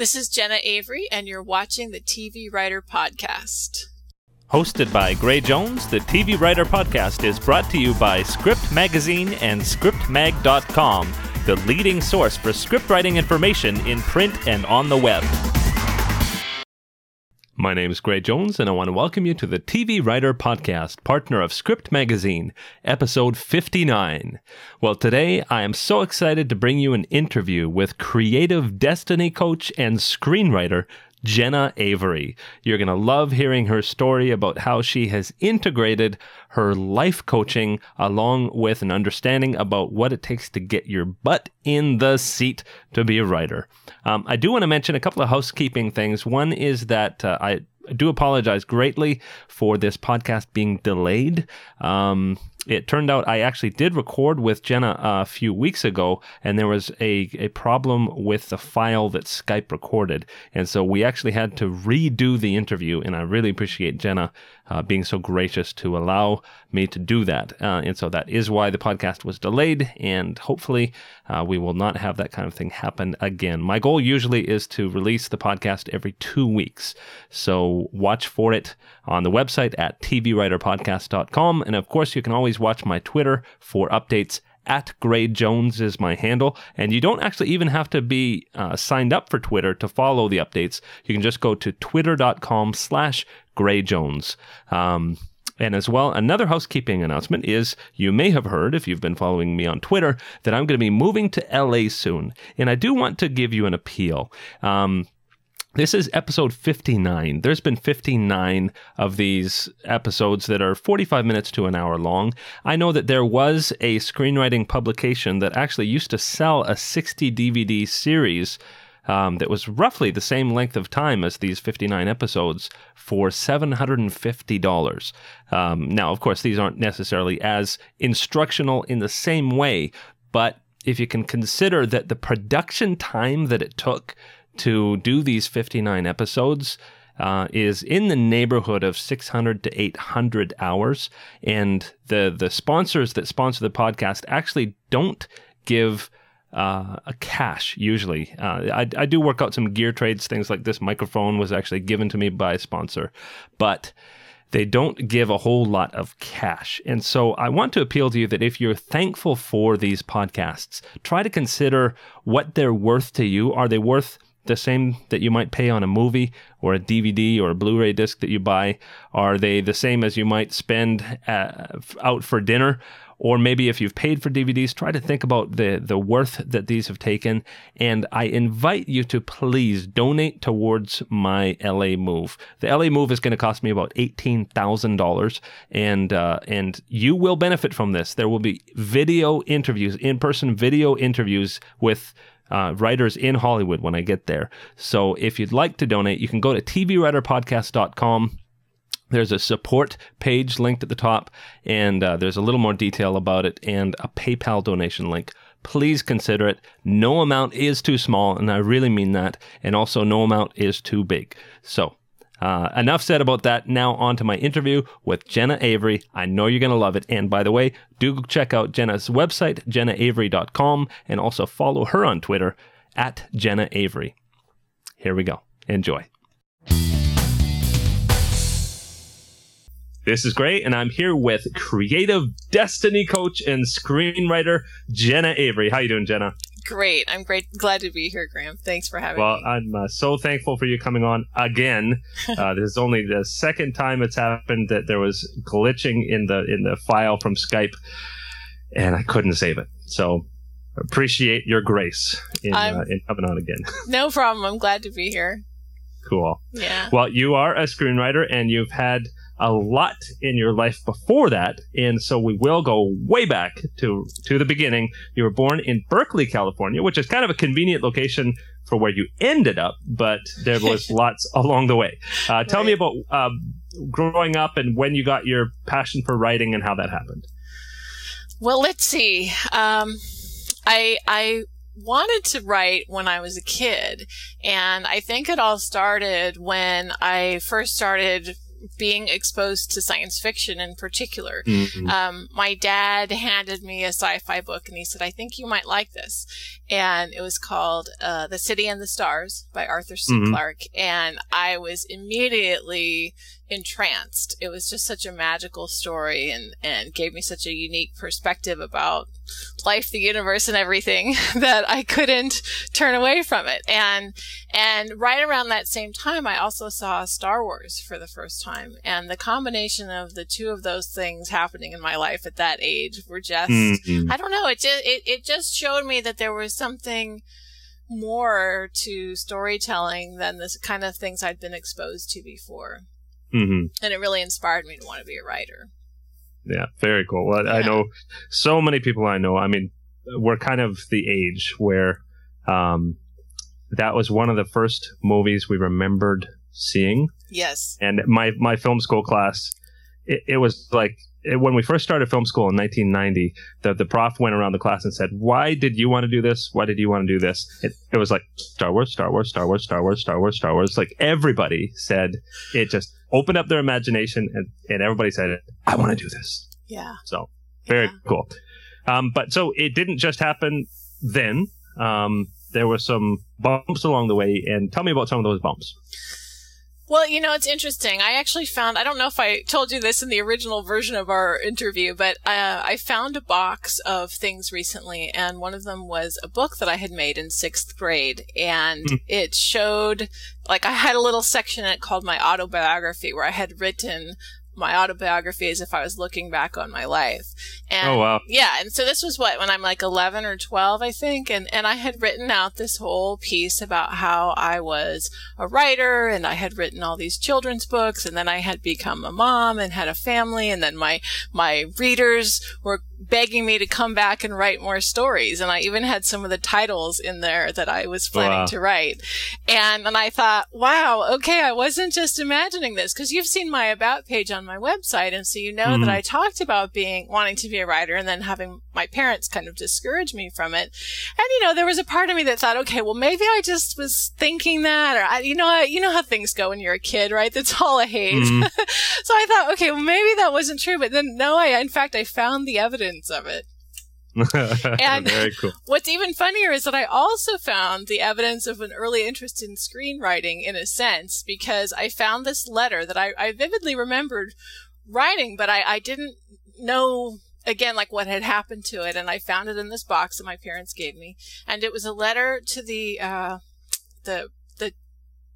This is Jenna Avery, and you're watching the TV Writer Podcast. Hosted by Gray Jones, the TV Writer Podcast is brought to you by Script Magazine and ScriptMag.com, the leading source for script writing information in print and on the web. My name is Gray Jones, and I want to welcome you to the TV Writer Podcast, partner of Script Magazine, episode 59. Well, today I am so excited to bring you an interview with creative destiny coach and screenwriter Jenna Avery. You're going to love hearing her story about how she has integrated her life coaching along with an understanding about what it takes to get your butt in the seat to be a writer. Um, I do want to mention a couple of housekeeping things. One is that uh, I do apologize greatly for this podcast being delayed. Um, it turned out I actually did record with Jenna a few weeks ago, and there was a, a problem with the file that Skype recorded. And so we actually had to redo the interview, and I really appreciate Jenna uh, being so gracious to allow me to do that. Uh, and so that is why the podcast was delayed, and hopefully uh, we will not have that kind of thing happen again. My goal usually is to release the podcast every two weeks. So watch for it on the website at tvwriterpodcast.com. And of course, you can always watch my Twitter for updates at Gray Jones is my handle. And you don't actually even have to be uh, signed up for Twitter to follow the updates. You can just go to twitter.com slash Gray Jones. Um, and as well, another housekeeping announcement is you may have heard, if you've been following me on Twitter, that I'm going to be moving to LA soon. And I do want to give you an appeal. Um, this is episode 59. There's been 59 of these episodes that are 45 minutes to an hour long. I know that there was a screenwriting publication that actually used to sell a 60 DVD series um, that was roughly the same length of time as these 59 episodes for $750. Um, now, of course, these aren't necessarily as instructional in the same way, but if you can consider that the production time that it took to do these 59 episodes uh, is in the neighborhood of 600 to 800 hours. And the, the sponsors that sponsor the podcast actually don't give uh, a cash usually. Uh, I, I do work out some gear trades, things like this microphone was actually given to me by a sponsor, but they don't give a whole lot of cash. And so I want to appeal to you that if you're thankful for these podcasts, try to consider what they're worth to you. Are they worth the same that you might pay on a movie or a DVD or a Blu-ray disc that you buy? Are they the same as you might spend uh, out for dinner? Or maybe if you've paid for DVDs, try to think about the, the worth that these have taken. And I invite you to please donate towards my LA move. The LA move is going to cost me about $18,000 and, uh, and you will benefit from this. There will be video interviews, in-person video interviews with uh, writers in Hollywood when I get there. So if you'd like to donate, you can go to tvwriterpodcast.com. There's a support page linked at the top, and uh, there's a little more detail about it and a PayPal donation link. Please consider it. No amount is too small, and I really mean that. And also, no amount is too big. So uh, enough said about that. Now on to my interview with Jenna Avery. I know you're going to love it. And by the way, do check out Jenna's website, jennaavery.com, and also follow her on Twitter at Jenna Avery. Here we go. Enjoy. This is great, and I'm here with creative destiny coach and screenwriter Jenna Avery. How you doing, Jenna? Great. I'm great. Glad to be here, Graham. Thanks for having well, me. Well, I'm uh, so thankful for you coming on again. Uh, this is only the second time it's happened that there was glitching in the in the file from Skype, and I couldn't save it. So appreciate your grace in uh, in coming on again. no problem. I'm glad to be here. Cool. Yeah. Well, you are a screenwriter, and you've had a lot in your life before that, and so we will go way back to to the beginning. You were born in Berkeley, California, which is kind of a convenient location for where you ended up, but there was lots along the way. Uh, tell right. me about uh, growing up and when you got your passion for writing and how that happened. Well, let's see. Um, I I wanted to write when I was a kid, and I think it all started when I first started being exposed to science fiction in particular. Mhm. Um, my dad handed me a sci-fi book and he said, I think you might like this. And it was called, uh, The City and the Stars by Arthur C. Mhm. Clarke. And I was immediately entranced. It was just such a magical story and, and gave me such a unique perspective about life, the universe, and everything that I couldn't turn away from it. And, and right around that same time, I also saw Star Wars for the first time. And the combination of the two of those things happening in my life at that age were just, Mhm. I don't know, it just, it, it just showed me that there was something more to storytelling than the kind of things I'd been exposed to before. Mhm. And it really inspired me to want to be a writer. Yeah, very cool. Well, I know so many people I know. I mean, we're kind of the age where um, that was one of the first movies we remembered seeing. Yes. And my my film school class, it, it was like it, when we first started film school in 1990. The the prof went around the class and said, "Why did you want to do this? Why did you want to do this?" It, it was like Star Wars, Star Wars, Star Wars, Star Wars, Star Wars, Star Wars. Like everybody said, it just opened up their imagination, and and everybody said, "I want to do this." Yeah. So very Yeah. cool. Um, but so it didn't just happen then. Um, there were some bumps along the way, and tell me about some of those bumps. Well, you know, it's interesting. I actually found, I don't know if I told you this in the original version of our interview, but uh, I found a box of things recently, and one of them was a book that I had made in sixth grade. And Hmm. it showed, like, I had a little section in it called my autobiography, where I had written my autobiography as if I was looking back on my life. And Oh, wow. yeah, and so this was what when I'm like 11 or 12, I think, and and I had written out this whole piece about how I was a writer and I had written all these children's books and then I had become a mom and had a family and then my my readers were begging me to come back and write more stories and I even had some of the titles in there that I was planning Wow. to write. And and I thought, wow, okay, I wasn't just imagining this because you've seen my about page on my website and so you know Mhm. that I talked about being wanting to be a writer and then having my parents kind of discourage me from it. And you know, there was a part of me that thought, okay, well maybe I just was thinking that or I, you know, I, you know how things go when you're a kid, right? That's all a haze. Mhm. so I thought, okay, well maybe that wasn't true, but then no, I in fact I found the evidence of it. And- very cool. What's even funnier is that I also found the evidence of an early interest in screenwriting in a sense, because I found this letter that I, I vividly remembered writing, but I, I didn't know again like what had happened to it and I found it in this box that my parents gave me and it was a letter to the uh the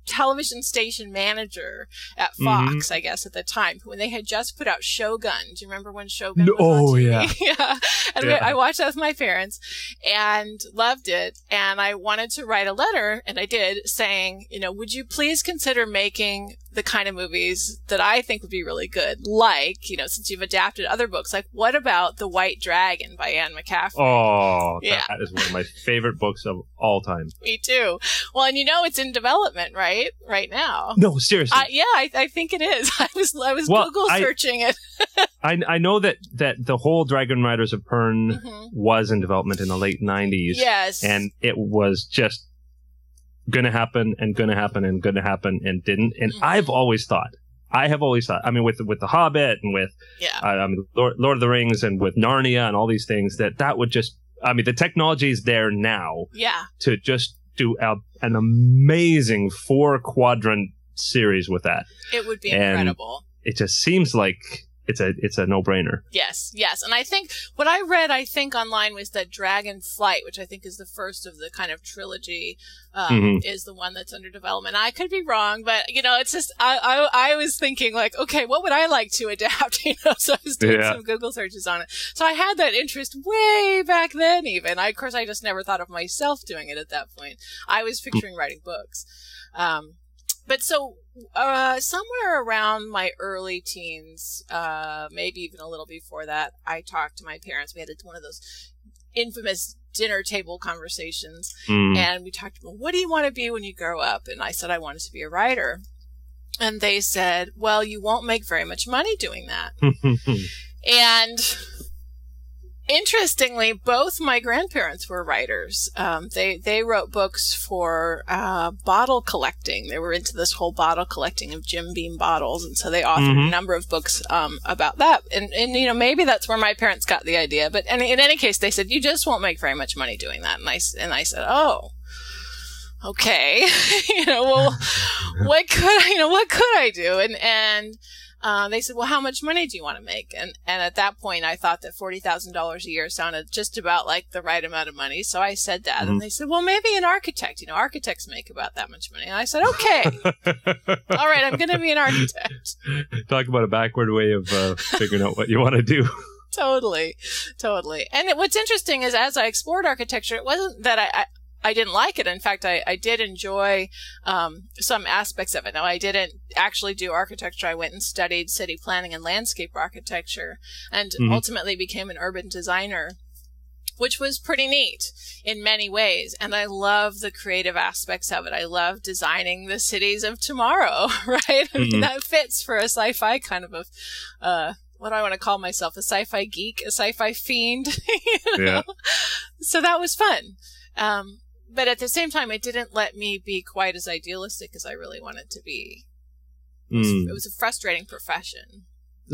television station manager at Mhm. Fox, I guess, at the time, when they had just put out Shogun. Do you remember when Shogun No- was on oh, yeah. yeah. And Yeah. I watched that with my parents and loved it. And I wanted to write a letter, and I did, saying, you know, would you please consider making the kind of movies that I think would be really good? Like, you know, since you've adapted other books, like what about The White Dragon by Anne McCaffrey? Oh, Yeah. that is one of my favorite books of all time. Me too. Well, and you know, it's in development, right? Right now. No, seriously. I, yeah, I, I think it is. I was I was Well, Google I- searching it. I, I know that, that the whole Dragonriders of Pern Mhm. was in development in the late 90s. Yes. And it was just going to happen and going to happen and going to happen and didn't. And Mhm. I've always thought, I have always thought, I mean, with, with The Hobbit and with yeah. I I mean, Lord, Lord of the Rings and with Narnia and all these things, that that would just, I mean, the technology is there now Yeah. to just do a, an amazing four quadrant series with that. It would be And- incredible. It just seems like it's a it's a no brainer. Yes, yes. And I think what I read, I think online was that Dragonflight, which I think is the first of the kind of trilogy, um, Mhm. is the one that's under development. I could be wrong, but you know, it's just, I, I, I was thinking like, okay, what would I like to adapt? You know, so I was doing Yeah. some Google searches on it. So I had that interest way back then even. I, of course, I just never thought of myself doing it at that point. I was picturing writing books. Um, but so uh, somewhere around my early teens, uh, maybe even a little before that, I talked to my parents. We had one of those infamous dinner table conversations, Mm. and we talked about what do you want to be when you grow up? And I said I wanted to be a writer. And they said, well, you won't make very much money doing that. And interestingly, both my grandparents were writers. Um, they they wrote books for uh, bottle collecting. They were into this whole bottle collecting of Jim Beam bottles, and so they authored mm-hmm. a number of books um, about that. And and you know maybe that's where my parents got the idea. But in, in any case, they said you just won't make very much money doing that. And I and I said, oh. Okay, you know, well, what could I, you know, what could I do? And, and, uh, they said, well, how much money do you want to make? And, and at that point, I thought that $40,000 a year sounded just about like the right amount of money. So I said that. Mm-hmm. And they said, well, maybe an architect. You know, architects make about that much money. And I said, okay. All right, I'm going to be an architect. Talk about a backward way of uh, figuring out what you want to do. totally, totally. And it, what's interesting is as I explored architecture, it wasn't that I, I I didn't like it. In fact, I, I did enjoy um, some aspects of it. Now, I didn't actually do architecture. I went and studied city planning and landscape architecture and mm-hmm. ultimately became an urban designer which was pretty neat in many ways. And I love the creative aspects of it. I love designing the cities of tomorrow, right? Mm-hmm. that fits for a sci-fi kind of a, uh, what do I want to call myself? A sci-fi geek, a sci-fi fiend. you know? Yeah. So that was fun. Um, but at the same time, it didn't let me be quite as idealistic as I really wanted to be. It was, mm. it was a frustrating profession.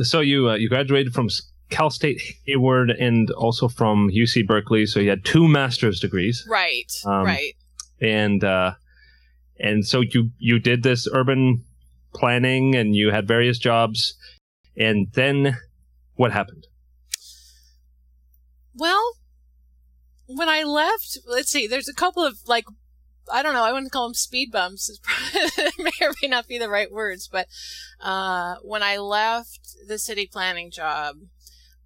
So you uh, you graduated from Cal State Hayward and also from UC Berkeley. So you had two master's degrees. Right. Um, right. And uh, and so you you did this urban planning and you had various jobs, and then what happened? Well, when I left, let's see, there's a couple of like, I don't know, I wouldn't call them speed bumps. It may or may not be the right words, but uh, when I left the city planning job,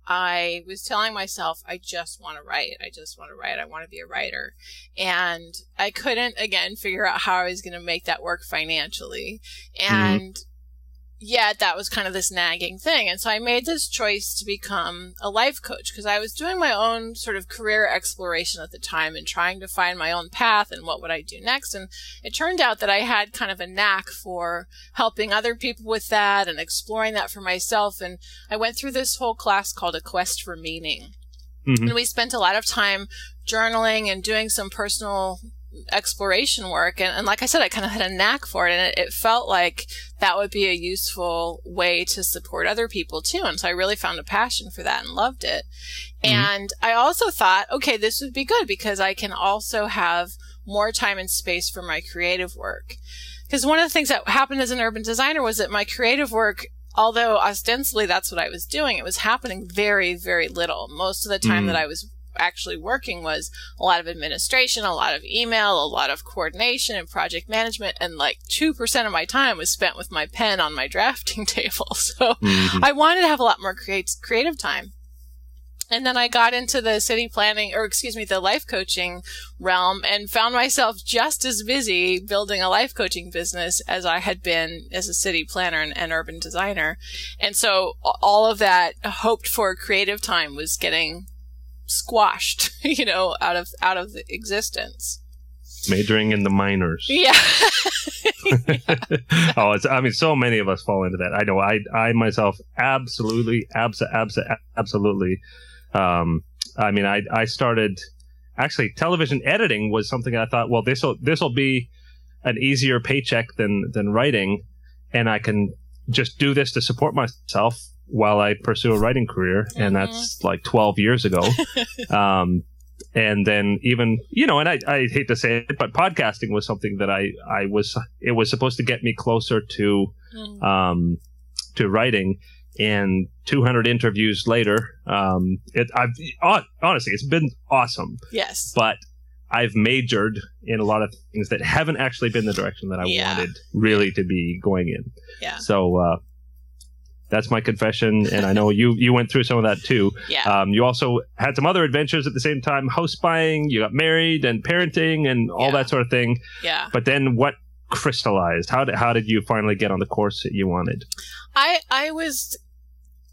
I was telling myself, I just want to write. I just want to write. I want to be a writer. And I couldn't, again, figure out how I was going to make that work financially. Mm-hmm. And mm-hmm yet that was kind of this nagging thing. And so I made this choice to become a life coach because I was doing my own sort of career exploration at the time and trying to find my own path and what would I do next. And it turned out that I had kind of a knack for helping other people with that and exploring that for myself. And I went through this whole class called A Quest for Meaning. Mm-hmm. And we spent a lot of time journaling and doing some personal exploration work. And, and like I said, I kind of had a knack for it. And it, it, felt like that would be a useful way to support other people too. And so I really found a passion for that and loved it. Mm-hmm. And I also thought, okay, this would be good because I can also have more time and space for my creative work. Because one of the things that happened as an urban designer was that my creative work although ostensibly that's what I was doing, it was happening very, very little. Most of the time mm. that I was actually working was a lot of administration, a lot of email, a lot of coordination and project management, and like 2% of my time was spent with my pen on my drafting table. So mm-hmm. I wanted to have a lot more create- creative time. And then I got into the city planning, or excuse me, the life coaching realm and found myself just as busy building a life coaching business as I had been as a city planner and, and urban designer. And so all of that hoped for creative time was getting squashed, you know, out of out of existence. Majoring in the minors. Yeah. oh, it's. I mean, so many of us fall into that. I know. I I myself absolutely, abs, abs, absolutely. Um, I mean, I I started actually television editing was something I thought, well, this will this will be an easier paycheck than than writing, and I can just do this to support myself while I pursue a writing career, and mm-hmm. that's like 12 years ago. um, and then even you know, and I, I hate to say it, but podcasting was something that I I was it was supposed to get me closer to mm. um, to writing. And 200 interviews later, um, it I've honestly it's been awesome. Yes, but I've majored in a lot of things that haven't actually been the direction that I yeah. wanted really to be going in. Yeah. So uh, that's my confession, and I know you you went through some of that too. Yeah. Um, you also had some other adventures at the same time, house buying. You got married and parenting and all yeah. that sort of thing. Yeah. But then what crystallized? How did how did you finally get on the course that you wanted? I I was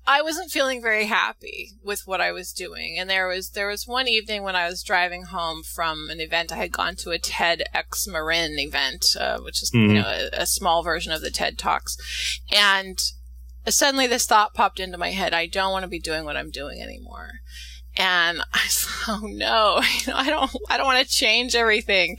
I wasn't feeling very happy with what I was doing. And there was there was one evening when I was driving home from an event. I had gone to a TEDx Marin event, uh, which is mm-hmm. you know a, a, small version of the TED Talks, and suddenly this thought popped into my head I don't want to be doing what I'm doing anymore. and I said, "Oh no, I don't, I don't want to change everything."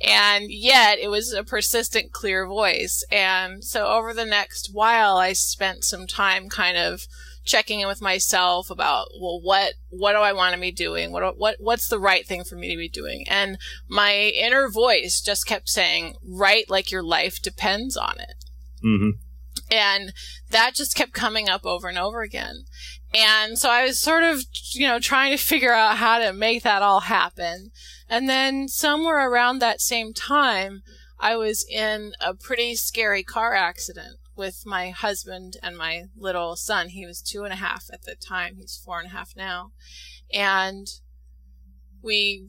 And yet, it was a persistent, clear voice. And so, over the next while, I spent some time kind of checking in with myself about, well, what, what do I want to be doing? What, what, what's the right thing for me to be doing? And my inner voice just kept saying, "Write like your life depends on it." Mm-hmm. And that just kept coming up over and over again. And so I was sort of, you know, trying to figure out how to make that all happen. And then somewhere around that same time, I was in a pretty scary car accident with my husband and my little son. He was two and a half at the time. He's four and a half now. And we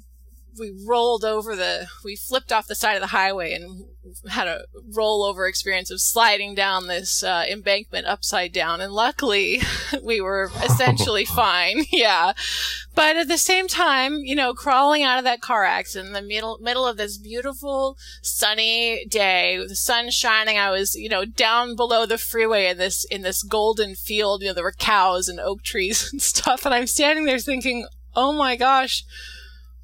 we rolled over the we flipped off the side of the highway and had a rollover experience of sliding down this uh, embankment upside down. And luckily we were essentially fine. Yeah. But at the same time you know crawling out of that car accident in the middle middle of this beautiful sunny day with the sun shining i was you know down below the freeway in this in this golden field. You know there were cows and oak trees and stuff. And i'm standing there thinking oh my gosh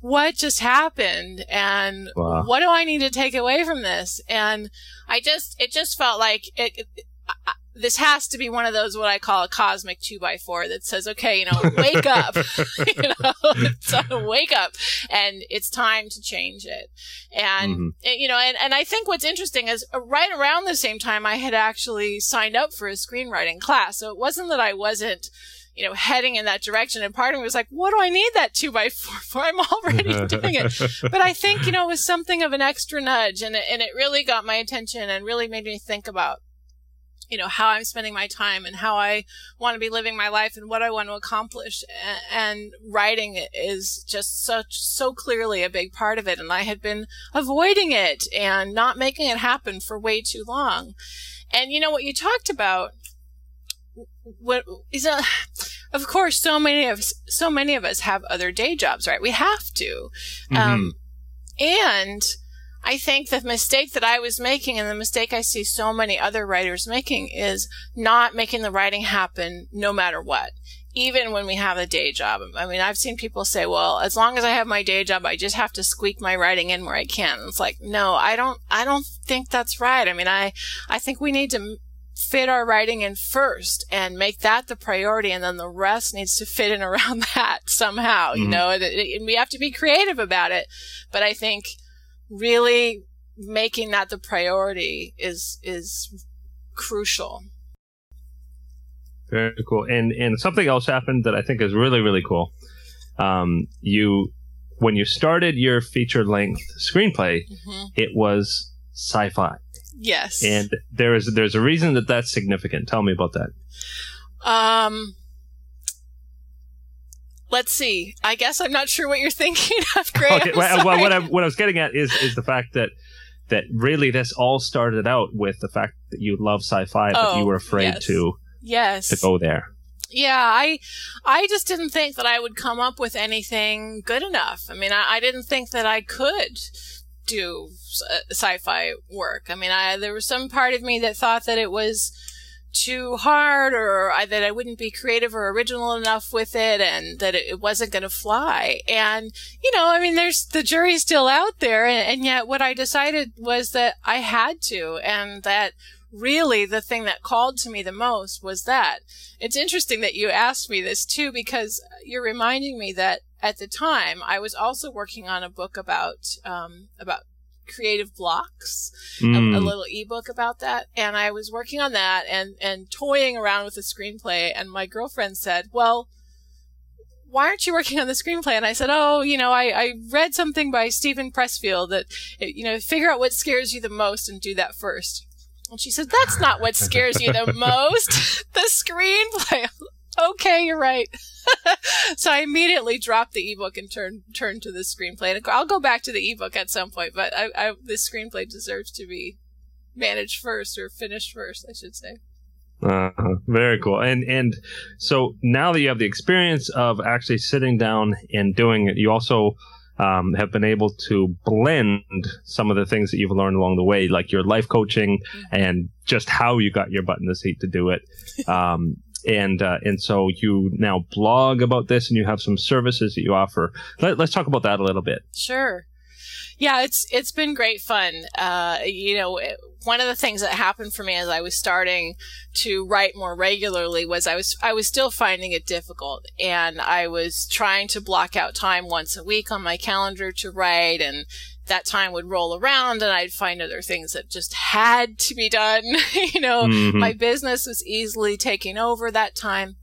what just happened and wow. what do I need to take away from this? And I just, it just felt like it, it, I, this has to be one of those what I call a cosmic two by four that says, okay, you know, wake up, you know, so wake up, and it's time to change it. And mm-hmm. you know, and and I think what's interesting is uh, right around the same time I had actually signed up for a screenwriting class, so it wasn't that I wasn't you know, heading in that direction. And part of me was like, what do I need that two by four for? I'm already doing it. But I think, you know, it was something of an extra nudge and it, and it really got my attention and really made me think about, you know, how I'm spending my time and how I want to be living my life and what I want to accomplish. And, writing is just such, so clearly a big part of it. And I had been avoiding it and not making it happen for way too long. And you know what you talked about what is a of course so many of so many of us have other day jobs right we have to mm-hmm. um, and i think the mistake that i was making and the mistake i see so many other writers making is not making the writing happen no matter what even when we have a day job. I mean, I've seen people say, well, as long as I have my day job, I just have to squeak my writing in where I can. it's like, no, I don't, I don't think that's right. I mean, I, I think we need to fit our writing in first and make that the priority and then the rest needs to fit in around that somehow mm-hmm. you know? And, and we have to be creative about it. But i think really making that the priority is is crucial. Very cool. And and something else happened that i think is really really cool. Um you when you started your feature length screenplay mm-hmm. it was sci-fi Yes. And there is there's a reason that that's significant. Tell me about that. Um Let's see. I guess I'm not sure what you're thinking of, Greg. Okay. Well, well, what I what I was getting at is is the fact that that really this all started out with the fact that you love sci-fi, but you oh, were afraid yes. to yes to go there. Yeah, I I just didn't think that I would come up with anything good enough. I mean, I, I didn't think that I could do uh, sci-fi work. I mean, I, there was some part of me that thought that it was too hard or I, that I wouldn't be creative or original enough with it and that it, it wasn't going to fly. And, you know, I mean, there's the jury's still out there. And, and yet what I decided was that I had to and that really the thing that called to me the most was that. It's interesting that you asked me this too, because you're reminding me that at the time, I was also working on a book about um, about creative blocks, mm. a, a, hmm. little ebook about that, and I was working on that and and toying around with the screenplay. And my girlfriend said, "Well." Why aren't you working on the screenplay? And I said, Oh, you know, I, I read something by Steven Pressfield that, you know, figure out what scares you the most and do that first. And she said, That's not what scares you the most. the screenplay. Okay, you're right. so I immediately dropped the ebook and turned turned to the screenplay. And I'll go back to the ebook at some point, but I, I the screenplay deserves to be managed first or finished first, I should say. Uh, very cool. And and so now that you have the experience of actually sitting down and doing it, you also um, have been able to blend some of the things that you've learned along the way, like your life coaching mm-hmm. and just how you got your butt in the seat to do it. Um, and uh, and so you now blog about this, and you have some services that you offer. Let, us talk about that a little bit. Sure. Yeah, it's it's been great fun. Uh, you know, one of the things that happened for me as I was starting to write more regularly was I was I was still finding it difficult, and I was trying to block out time once a week on my calendar to write, and that time would roll around and I'd find other things that just had to be done. you know, mm-hmm. my business was easily taking over that time.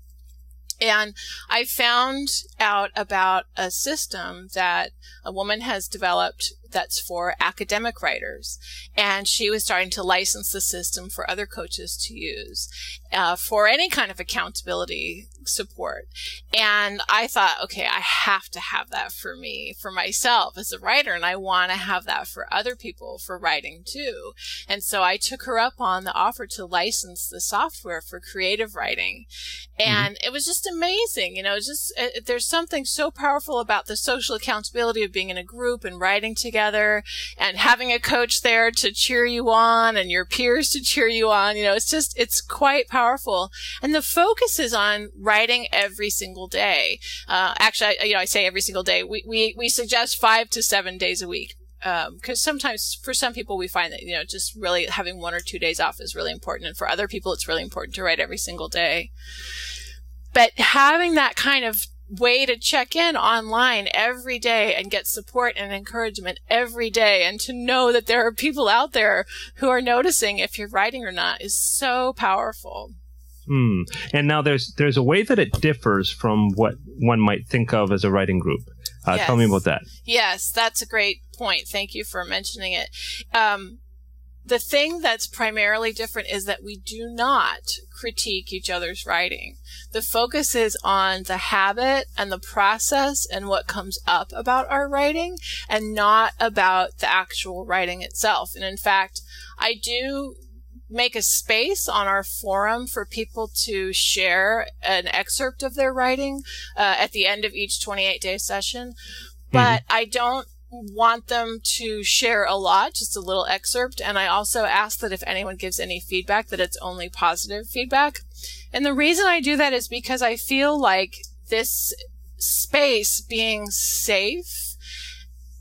And I found out about a system that a woman has developed that's for academic writers. And she was starting to license the system for other coaches to use uh, for any kind of accountability support. And I thought, okay, I have to have that for me, for myself as a writer. And I want to have that for other people for writing too. And so I took her up on the offer to license the software for creative writing. Mm-hmm. And mm-hmm. it was just amazing. You know, just uh, there's something so powerful about the social accountability of being in a group and writing together and having a coach there to cheer you on and your peers to cheer you on. You know, it's just, it's quite powerful. And the focus is on writing every single day. Uh, actually, I, you know, I say every single day. We, we, we suggest five to seven days a week because um, sometimes for some people we find that you know just really having one or two days off is really important and for other people it's really important to write every single day but having that kind of way to check in online every day and get support and encouragement every day and to know that there are people out there who are noticing if you're writing or not is so powerful. Hmm. And now there's there's a way that it differs from what one might think of as a writing group. Uh, yes. Tell me about that. Yes, that's a great point. Thank you for mentioning it. Um, the thing that's primarily different is that we do not critique each other's writing. The focus is on the habit and the process and what comes up about our writing and not about the actual writing itself. And in fact, I do make a space on our forum for people to share an excerpt of their writing uh, at the end of each 28 day session. But mm-hmm. I don't want them to share a lot, just a little excerpt. And I also ask that if anyone gives any feedback, that it's only positive feedback. And the reason I do that is because I feel like this space being safe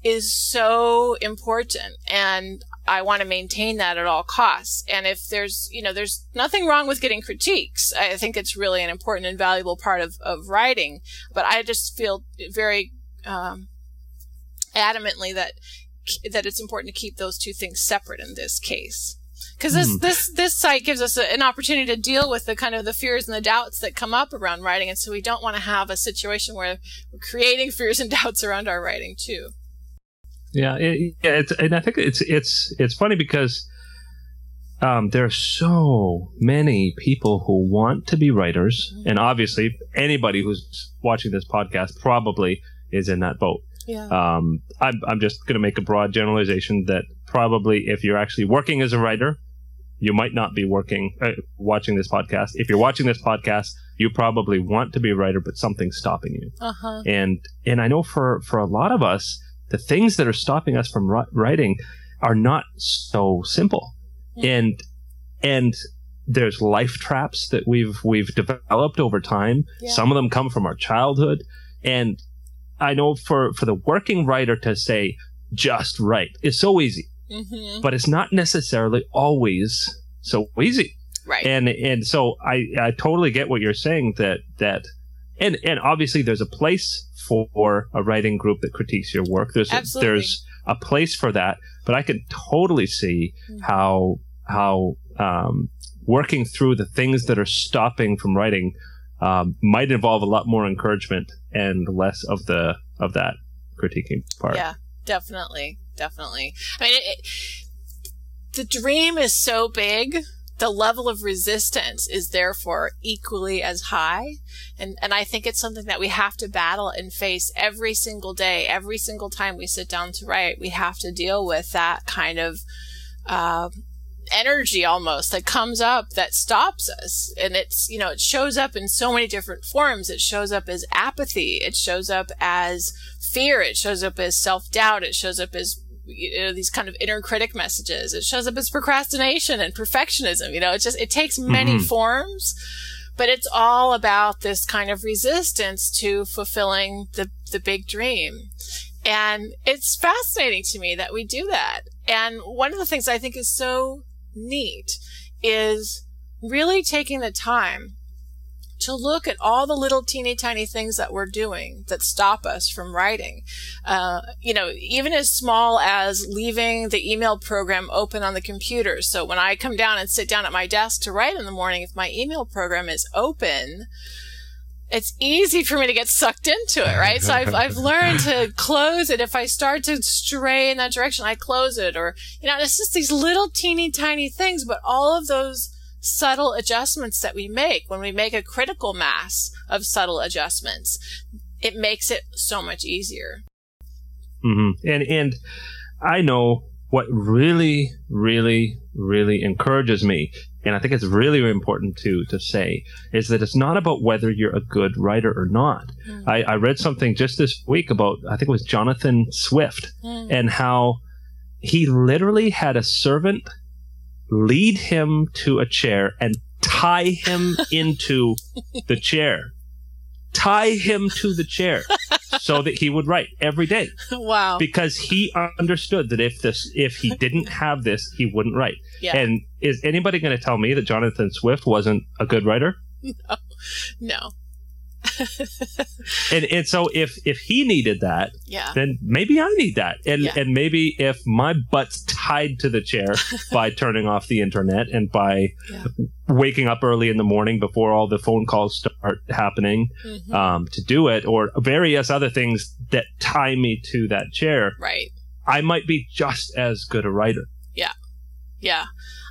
is so important. And I want to maintain that at all costs. And if there's, you know, there's nothing wrong with getting critiques. I think it's really an important and valuable part of, of writing. But I just feel very, um, adamantly that that it's important to keep those two things separate in this case because this mm. this this site gives us a, an opportunity to deal with the kind of the fears and the doubts that come up around writing and so we don't want to have a situation where we're creating fears and doubts around our writing too yeah, it, yeah it's, and i think it's it's it's funny because um, there are so many people who want to be writers mm-hmm. and obviously anybody who's watching this podcast probably is in that boat yeah. Um, I'm, I'm just going to make a broad generalization that probably if you're actually working as a writer, you might not be working, uh, watching this podcast. If you're watching this podcast, you probably want to be a writer, but something's stopping you. Uh-huh. And, and I know for, for a lot of us, the things that are stopping us from writing are not so simple. Mm-hmm. And, and there's life traps that we've, we've developed over time. Yeah. Some of them come from our childhood. And I know for, for the working writer to say just write is so easy, mm-hmm. but it's not necessarily always so easy. Right. And, and so I, I totally get what you're saying that, that, and, and obviously there's a place for a writing group that critiques your work. There's, a, there's a place for that, but I can totally see mm-hmm. how, how, um, working through the things that are stopping from writing um, might involve a lot more encouragement and less of the of that critiquing part. Yeah, definitely, definitely. I mean, it, it, the dream is so big. The level of resistance is therefore equally as high. And, and I think it's something that we have to battle and face every single day. Every single time we sit down to write, we have to deal with that kind of, uh, energy almost that comes up that stops us. And it's, you know, it shows up in so many different forms. It shows up as apathy. It shows up as fear. It shows up as self doubt. It shows up as you know, these kind of inner critic messages. It shows up as procrastination and perfectionism. You know, it just, it takes many mm-hmm. forms. but it's all about this kind of resistance to fulfilling the, the big dream. And it's fascinating to me that we do that. And one of the things I think is so neat is really taking the time to look at all the little teeny tiny things that we're doing that stop us from writing. Uh, you know, even as small as leaving the email program open on the computer. So when I come down and sit down at my desk to write in the morning, if my email program is open, it's easy for me to get sucked into it, right? So I've, I've learned to close it. If I start to stray in that direction, I close it or, you know, it's just these little teeny tiny things, but all of those subtle adjustments that we make when we make a critical mass of subtle adjustments, it makes it so much easier. Mm-hmm. And and I know what really, really, really encourages me, and I think it's really important to to say, is that it's not about whether you're a good writer or not. Mm. I, I, read something just this week about I think it was Jonathan Swift mm. and how he literally had a servant lead him to a chair and tie him into the chair. Tie him to the chair so that he would write every day. Wow. Because he understood that if this if he didn't have this, he wouldn't write. Yeah. And is anybody going to tell me that Jonathan Swift wasn't a good writer? No. No. and and so if if he needed that, yeah. then maybe I need that. And yeah. and maybe if my butt's tied to the chair by turning off the internet and by yeah. waking up early in the morning before all the phone calls start happening mm-hmm. um, to do it, or various other things that tie me to that chair, right? I might be just as good a writer. Yeah, yeah.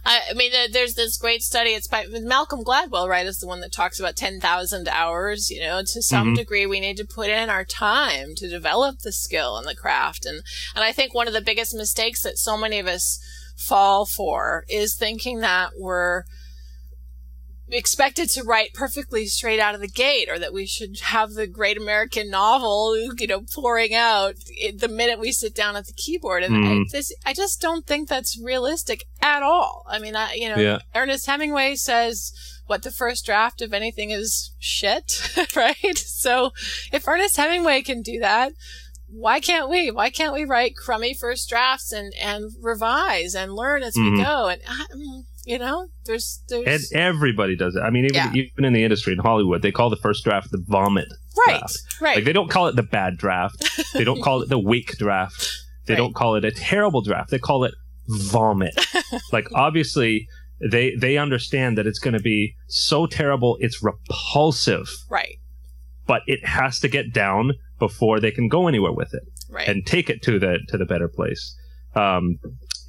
I, mean, there's this great study. It's by Malcolm Gladwell, right? Is the one that talks about 10,000 hours. You know, to some mm-hmm. degree, we need to put in our time to develop the skill and the craft. And, and I think one of the biggest mistakes that so many of us fall for is thinking that we're, expected to write perfectly straight out of the gate or that we should have the great American novel, you know, pouring out the minute we sit down at the keyboard. And mm. I, this, I just don't think that's realistic at all. I mean, I, you know, yeah. Ernest Hemingway says, what the first draft of anything is shit, right? So if Ernest Hemingway can do that, why can't we? Why can't we write crummy first drafts and, and revise and learn as mm-hmm. we go? And I, mm, you know, there's, there's, and everybody does it. I mean, even yeah. even in the industry in Hollywood, they call the first draft the vomit. Right, draft. right. Like they don't call it the bad draft. They don't call it the weak draft. They right. don't call it a terrible draft. They call it vomit. like obviously, they they understand that it's going to be so terrible, it's repulsive. Right. But it has to get down before they can go anywhere with it right. and take it to the to the better place. Um,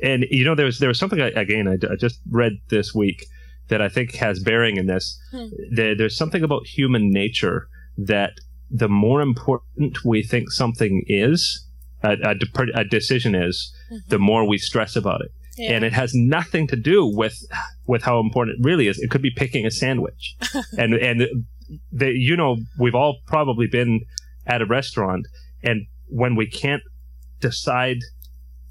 and you know, there was there was something again I, I just read this week that I think has bearing in this. Hmm. There, there's something about human nature that the more important we think something is, a, a, a decision is, mm-hmm. the more we stress about it. Yeah. And it has nothing to do with with how important it really is. It could be picking a sandwich, and and the, you know we've all probably been at a restaurant, and when we can't decide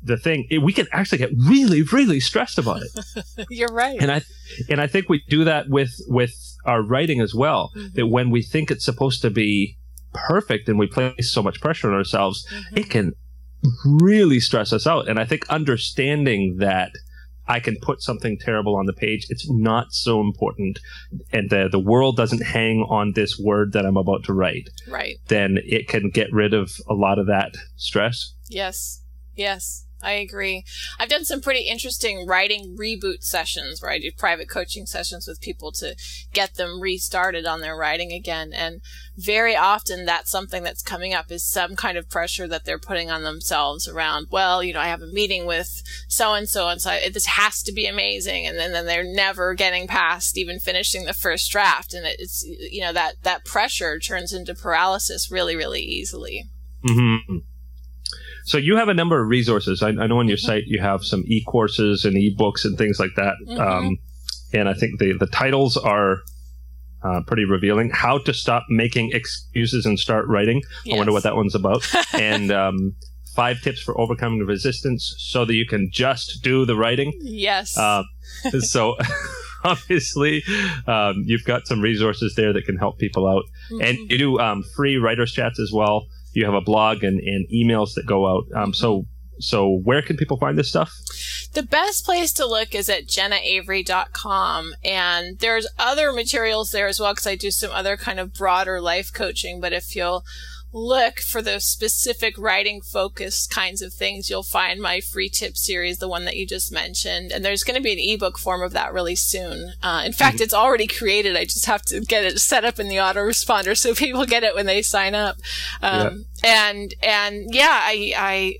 the thing it, we can actually get really really stressed about it you're right and i and i think we do that with with our writing as well mm-hmm. that when we think it's supposed to be perfect and we place so much pressure on ourselves mm-hmm. it can really stress us out and i think understanding that I can put something terrible on the page. It's not so important, and the the world doesn't hang on this word that I'm about to write. Right. Then it can get rid of a lot of that stress. Yes. Yes. I agree. I've done some pretty interesting writing reboot sessions where I do private coaching sessions with people to get them restarted on their writing again. And very often that's something that's coming up is some kind of pressure that they're putting on themselves around, well, you know, I have a meeting with so and so and so this has to be amazing. And then, then they're never getting past even finishing the first draft. And it's, you know, that, that pressure turns into paralysis really, really easily. Mm-hmm. So you have a number of resources. I, I know on your mm-hmm. site you have some e-courses and e-books and things like that. Mm-hmm. Um, and I think the, the titles are uh, pretty revealing. How to stop making excuses and start writing. Yes. I wonder what that one's about. and um, five tips for overcoming resistance so that you can just do the writing. Yes. Uh, so obviously, um, you've got some resources there that can help people out, mm-hmm. and you do um, free writers chats as well. You have a blog and, and emails that go out. Um, so so where can people find this stuff? The best place to look is at jennaavery.com. And there's other materials there as well because I do some other kind of broader life coaching. But if you'll look for those specific writing focused kinds of things, you'll find my free tip series, the one that you just mentioned. And there's going to be an ebook form of that really soon. Uh, in fact, mm-hmm. it's already created. I just have to get it set up in the autoresponder so people get it when they sign up. Um, and and yeah, I I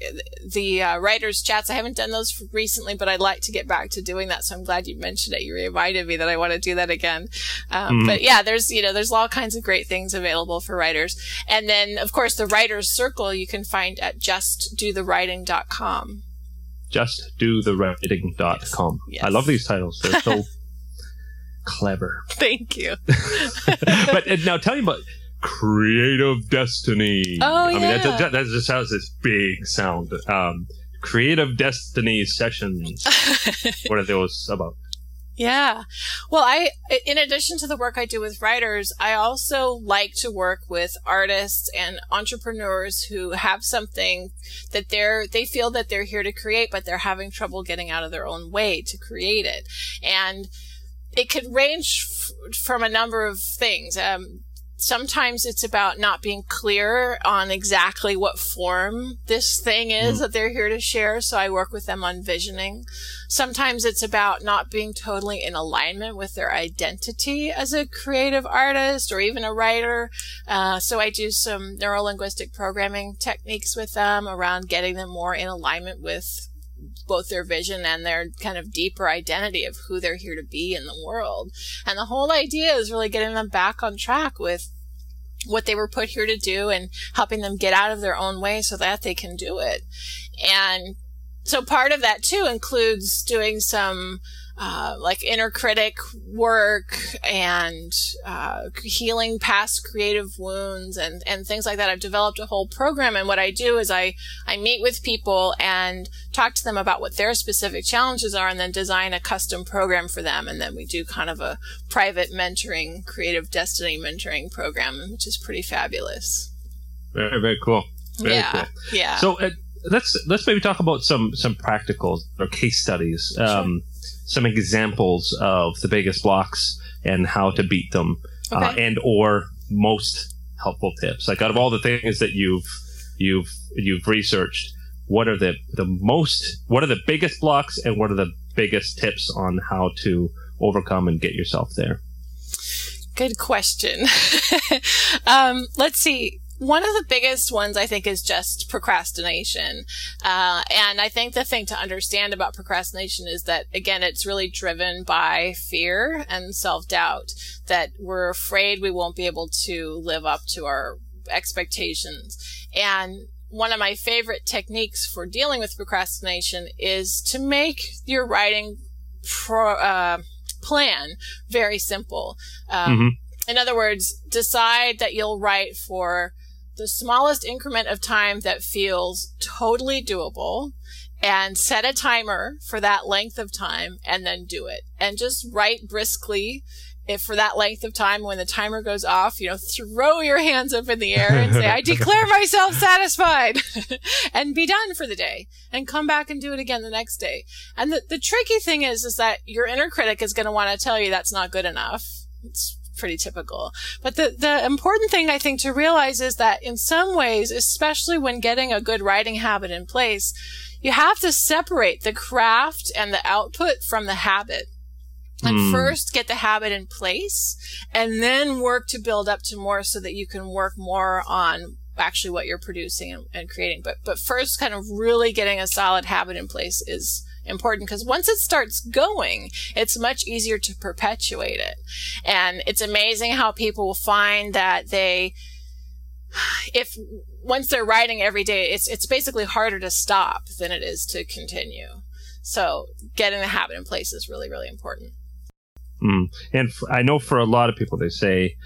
the uh, writers chats. I haven't done those recently, but I'd like to get back to doing that. So I'm glad you mentioned it. You reminded me that I want to do that again. Um, mm-hmm. But yeah, there's you know there's all kinds of great things available for writers, and then of course the writers circle you can find at justdothewriting.com. Justdothewriting.com. Yes. I love these titles. They're so clever. Thank you. but now tell me about creative destiny. Oh, I mean, that, that, that just has this big sound. Um, creative destiny sessions. what are those about? Yeah. Well, I, in addition to the work I do with writers, I also like to work with artists and entrepreneurs who have something that they're, they feel that they're here to create, but they're having trouble getting out of their own way to create it. And it could range f- from a number of things. Um, sometimes it's about not being clear on exactly what form this thing is mm. that they're here to share. So I work with them on visioning. Sometimes it's about not being totally in alignment with their identity as a creative artist or even a writer. Uh, so I do some neurolinguistic programming techniques with them around getting them more in alignment with both their vision and their kind of deeper identity of who they're here to be in the world. And the whole idea is really getting them back on track with what they were put here to do and helping them get out of their own way so that they can do it. And so part of that too includes doing some uh, like inner critic work and uh, healing past creative wounds and, and things like that. I've developed a whole program, and what I do is I I meet with people and talk to them about what their specific challenges are, and then design a custom program for them, and then we do kind of a private mentoring, creative destiny mentoring program, which is pretty fabulous. Very very cool. Very yeah, cool. yeah. So. Uh, let's let's maybe talk about some some practicals or case studies. Um, some examples of the biggest blocks and how to beat them, uh, okay. uh, and or most helpful tips. Like out of all the things that you've you've you've researched, what are the the most what are the biggest blocks and what are the biggest tips on how to overcome and get yourself there? Good question. um, let's see one of the biggest ones I think is just procrastination. Uh, and I think the thing to understand about procrastination is that, again, it's really driven by fear and self doubt that we're afraid we won't be able to live up to our expectations. And one of my favorite techniques for dealing with procrastination is to make your writing pro, uh, plan very simple. Um, mm-hmm. In other words, decide that you'll write for the smallest increment of time that feels totally doable and set a timer for that length of time and then do it. And just write briskly if for that length of time when the timer goes off you know throw your hands up in the air and say i declare myself satisfied. And be done for the day and come back and do it again the next day. And the, the tricky thing is is that your inner critic is going to want to tell you that's not good enough. It's pretty typical. But the, the important thing I think to realize is that in some ways, especially when getting a good writing habit in place, you have to separate the craft and the output from the habit. And mm. first get the habit in place and then work to build up to more so that you can work more on actually what you're producing and, and creating. But, but first kind of really getting a solid habit in place is, important because once it starts going, it's much easier to perpetuate it. And it's amazing how people will find that they, if once they're writing every day, it's, it's basically harder to stop than it is to continue. So getting the habit in place is really, really important. Mm. And f- I know for a lot of people, they say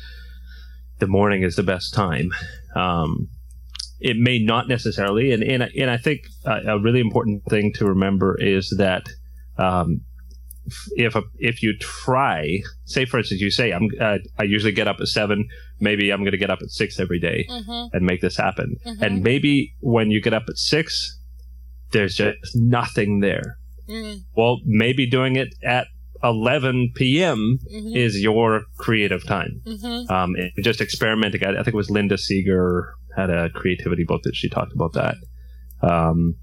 the morning is the best time. Um, it may not necessarily. And and and I think a really important thing to remember is that um, if a, if you try, say for instance, you say I'm uh, I usually get up at seven. Maybe I'm going to get up at six every day Mm-hmm. and make this happen. Mhm. And maybe when you get up at six, there's just nothing there. Mm-hmm. Well, maybe doing it at 11 p.m. Mm-hmm. is your creative time. Mm-hmm. Um, just experimenting. I, I think it was Linda Seger had a creativity book that she talked about that. Um,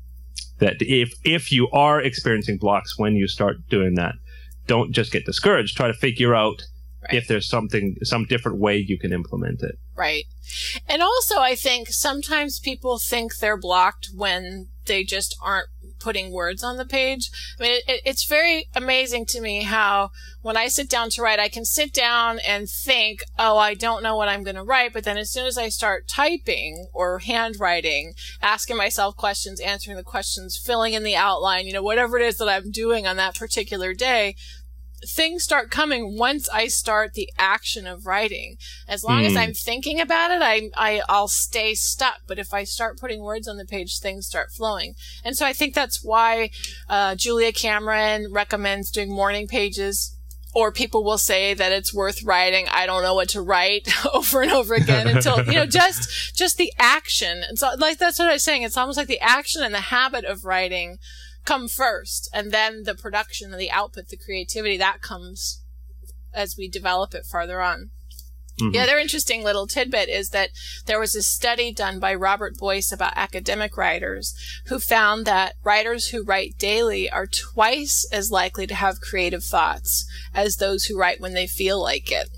that if if you are experiencing blocks when you start doing that, don't just get discouraged. Try to figure out Right. if there's something some different way you can implement it. Right. And also, I think sometimes people think they're blocked when they just aren't putting words on the page. I mean, it, it, it's very amazing to me how when I sit down to write, I can sit down and think, oh, I don't know what I'm going to write. But then as soon as I start typing or handwriting, asking myself questions, answering the questions, filling in the outline, you know, whatever it is that I'm doing on that particular day, things start coming once I start the action of writing. As long as Hmm. I'm thinking about it, I, I, I'll stay stuck. But if I start putting words on the page, things start flowing. And so I think that's why, uh, Julia Cameron recommends doing morning pages. Or people will say that it's worth writing. I don't know what to write over and over again until, you know, just, just the action. And so, like, that's what I was saying. It's almost like the action and the habit of writing come first and then the production and the output, the creativity that comes as we develop it farther on. Mhm. The other interesting little tidbit is that there was a study done by Robert Boice about academic writers who found that writers who write daily are twice as likely to have creative thoughts as those who write when they feel like it.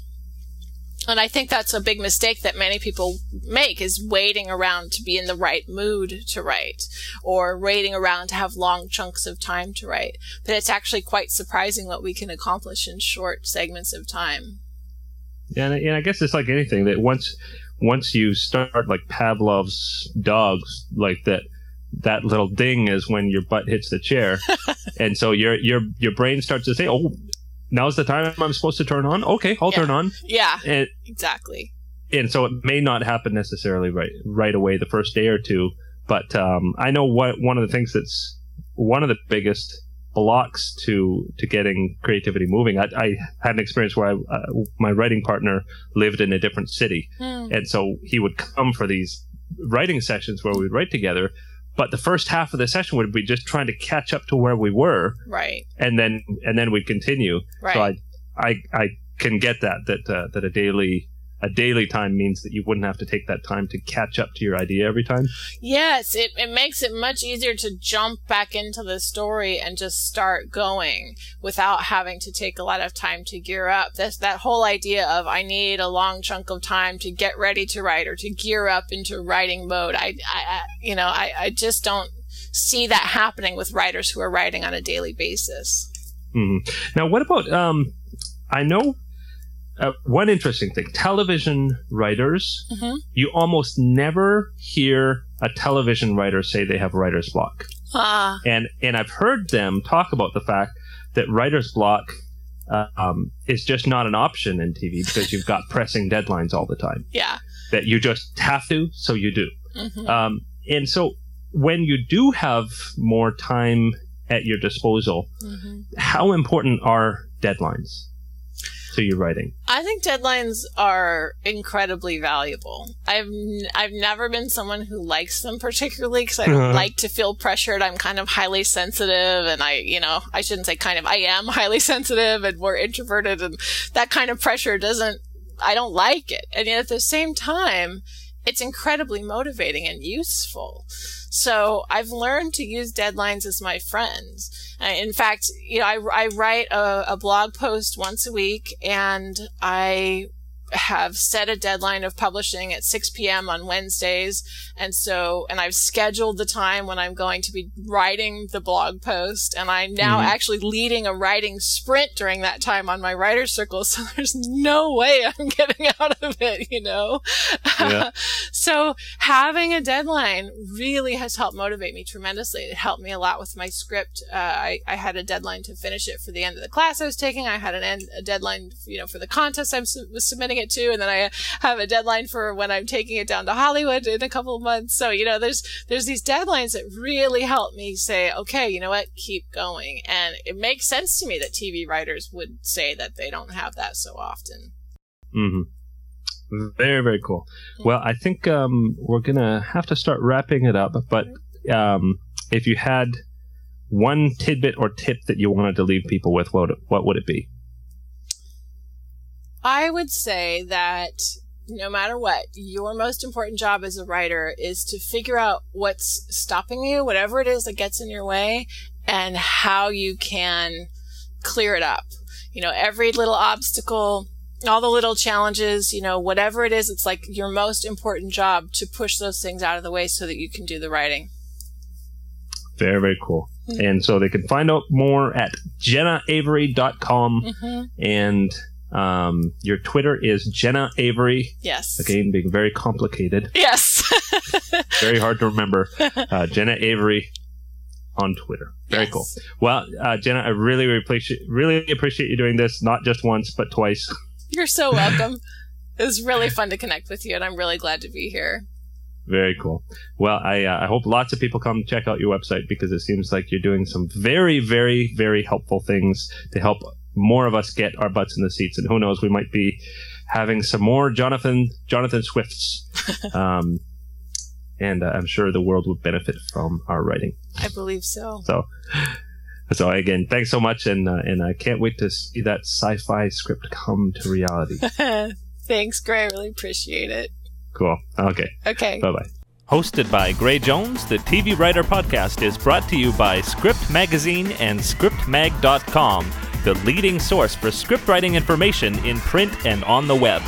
And I think that's a big mistake that many people make is waiting around to be in the right mood to write or waiting around to have long chunks of time to write. But it's actually quite surprising what we can accomplish in short segments of time. Yeah, and, I- and I guess it's like anything that once once you start like Pavlov's dogs, like that that little ding is when your butt hits the chair, and so your your your brain starts to say, "Oh, now's the time I'm supposed to turn on." Okay, I'll Yeah. turn on, Yeah, and exactly. and so it may not happen necessarily right right away the first day or two, but um, I know what one of the things that's one of the biggest blocks to to getting creativity moving. I, I had an experience where I, uh, my writing partner lived in a different city, Hmm. and so he would come for these writing sessions where we'd write together. But the first half of the session would be just trying to catch up to where we were, Right, and then and then we'd continue. right. So I I I can get that that uh, that a daily a daily time means that you wouldn't have to take that time to catch up to your idea every time. Yes, it, it makes it much easier to jump back into the story and just start going without having to take a lot of time to gear up. That's that whole idea of I need a long chunk of time to get ready to write or to gear up into writing mode. I, I, you know, I, I just don't see that happening with writers who are writing on a daily basis. hmm Now, what about um? I know uh, one interesting thing: television writers. Mhm. You almost never hear a television writer say they have writer's block, Ah, and and I've heard them talk about the fact that writer's block. Uh, um, is just not an option in TV because you've got pressing deadlines all the time yeah. that you just have to, so you do. hmm Um, and so when you do have more time at your disposal, hmm how important are deadlines to your writing? I think deadlines are incredibly valuable. I've n- I've never been someone who likes them particularly because I don't Uh-huh. like to feel pressured. I'm kind of highly sensitive, and I you know I shouldn't say kind of I am highly sensitive and more introverted, and that kind of pressure doesn't I don't like it. And yet at the same time, it's incredibly motivating and useful. So I've learned to use deadlines as my friends. Uh, in fact, you know, I, I write a, a blog post once a week and I have set a deadline of publishing at 6 p.m. on Wednesdays. And so, and I've scheduled the time when I'm going to be writing the blog post. And I'm now Mhm. actually leading a writing sprint during that time on my writer's circle. So there's no way I'm getting out of it, you know? Yeah. so having a deadline really has helped motivate me tremendously. It helped me a lot with my script. Uh, I, I had a deadline to finish it for the end of the class I was taking. I had an end, a deadline, you know, for the contest I was, was submitting it to, and then I have a deadline for when I'm taking it down to Hollywood in a couple of months. So you know, there's there's these deadlines that really help me say, okay, you know what, keep going, and it makes sense to me that TV writers would say that they don't have that so often. Mm-hmm. Very very cool. Well, I think um, we're gonna have to start wrapping it up, but um, if you had one tidbit or tip that you wanted to leave people with, what what would it be? I would say that no matter what, your most important job as a writer is to figure out what's stopping you, whatever it is that gets in your way, and how you can clear it up. You know, every little obstacle, all the little challenges, you know, whatever it is, it's like your most important job to push those things out of the way so that you can do the writing. Very, very cool. Mm-hmm. And so they can find out more at jennaavery.com. Mm-hmm. And um, your Twitter is Jenna Avery. Yes. Again, being very complicated. Yes. very hard to remember. Uh, Jenna Avery on Twitter. Very yes. cool. Well, uh, Jenna, I really, really appreciate really appreciate you doing this, not just once but twice. You're so welcome. it was really fun to connect with you, and I'm really glad to be here. Very cool. Well, I uh, I hope lots of people come check out your website because it seems like you're doing some very, very, very helpful things to help more of us get our butts in the seats. And who knows, we might be having some more Jonathan Jonathan Swifts. Um, and uh, I'm sure the world would benefit from our writing. I believe so. So, so again, thanks so much, and uh, and I can't wait to see that sci-fi script come to reality. thanks, Gray. I really appreciate it. Cool. Okay. Okay. Bye bye. Hosted by Gray Jones, the TV Writer Podcast is brought to you by Script Magazine and ScriptMag.com, the leading source for script writing information in print and on the web.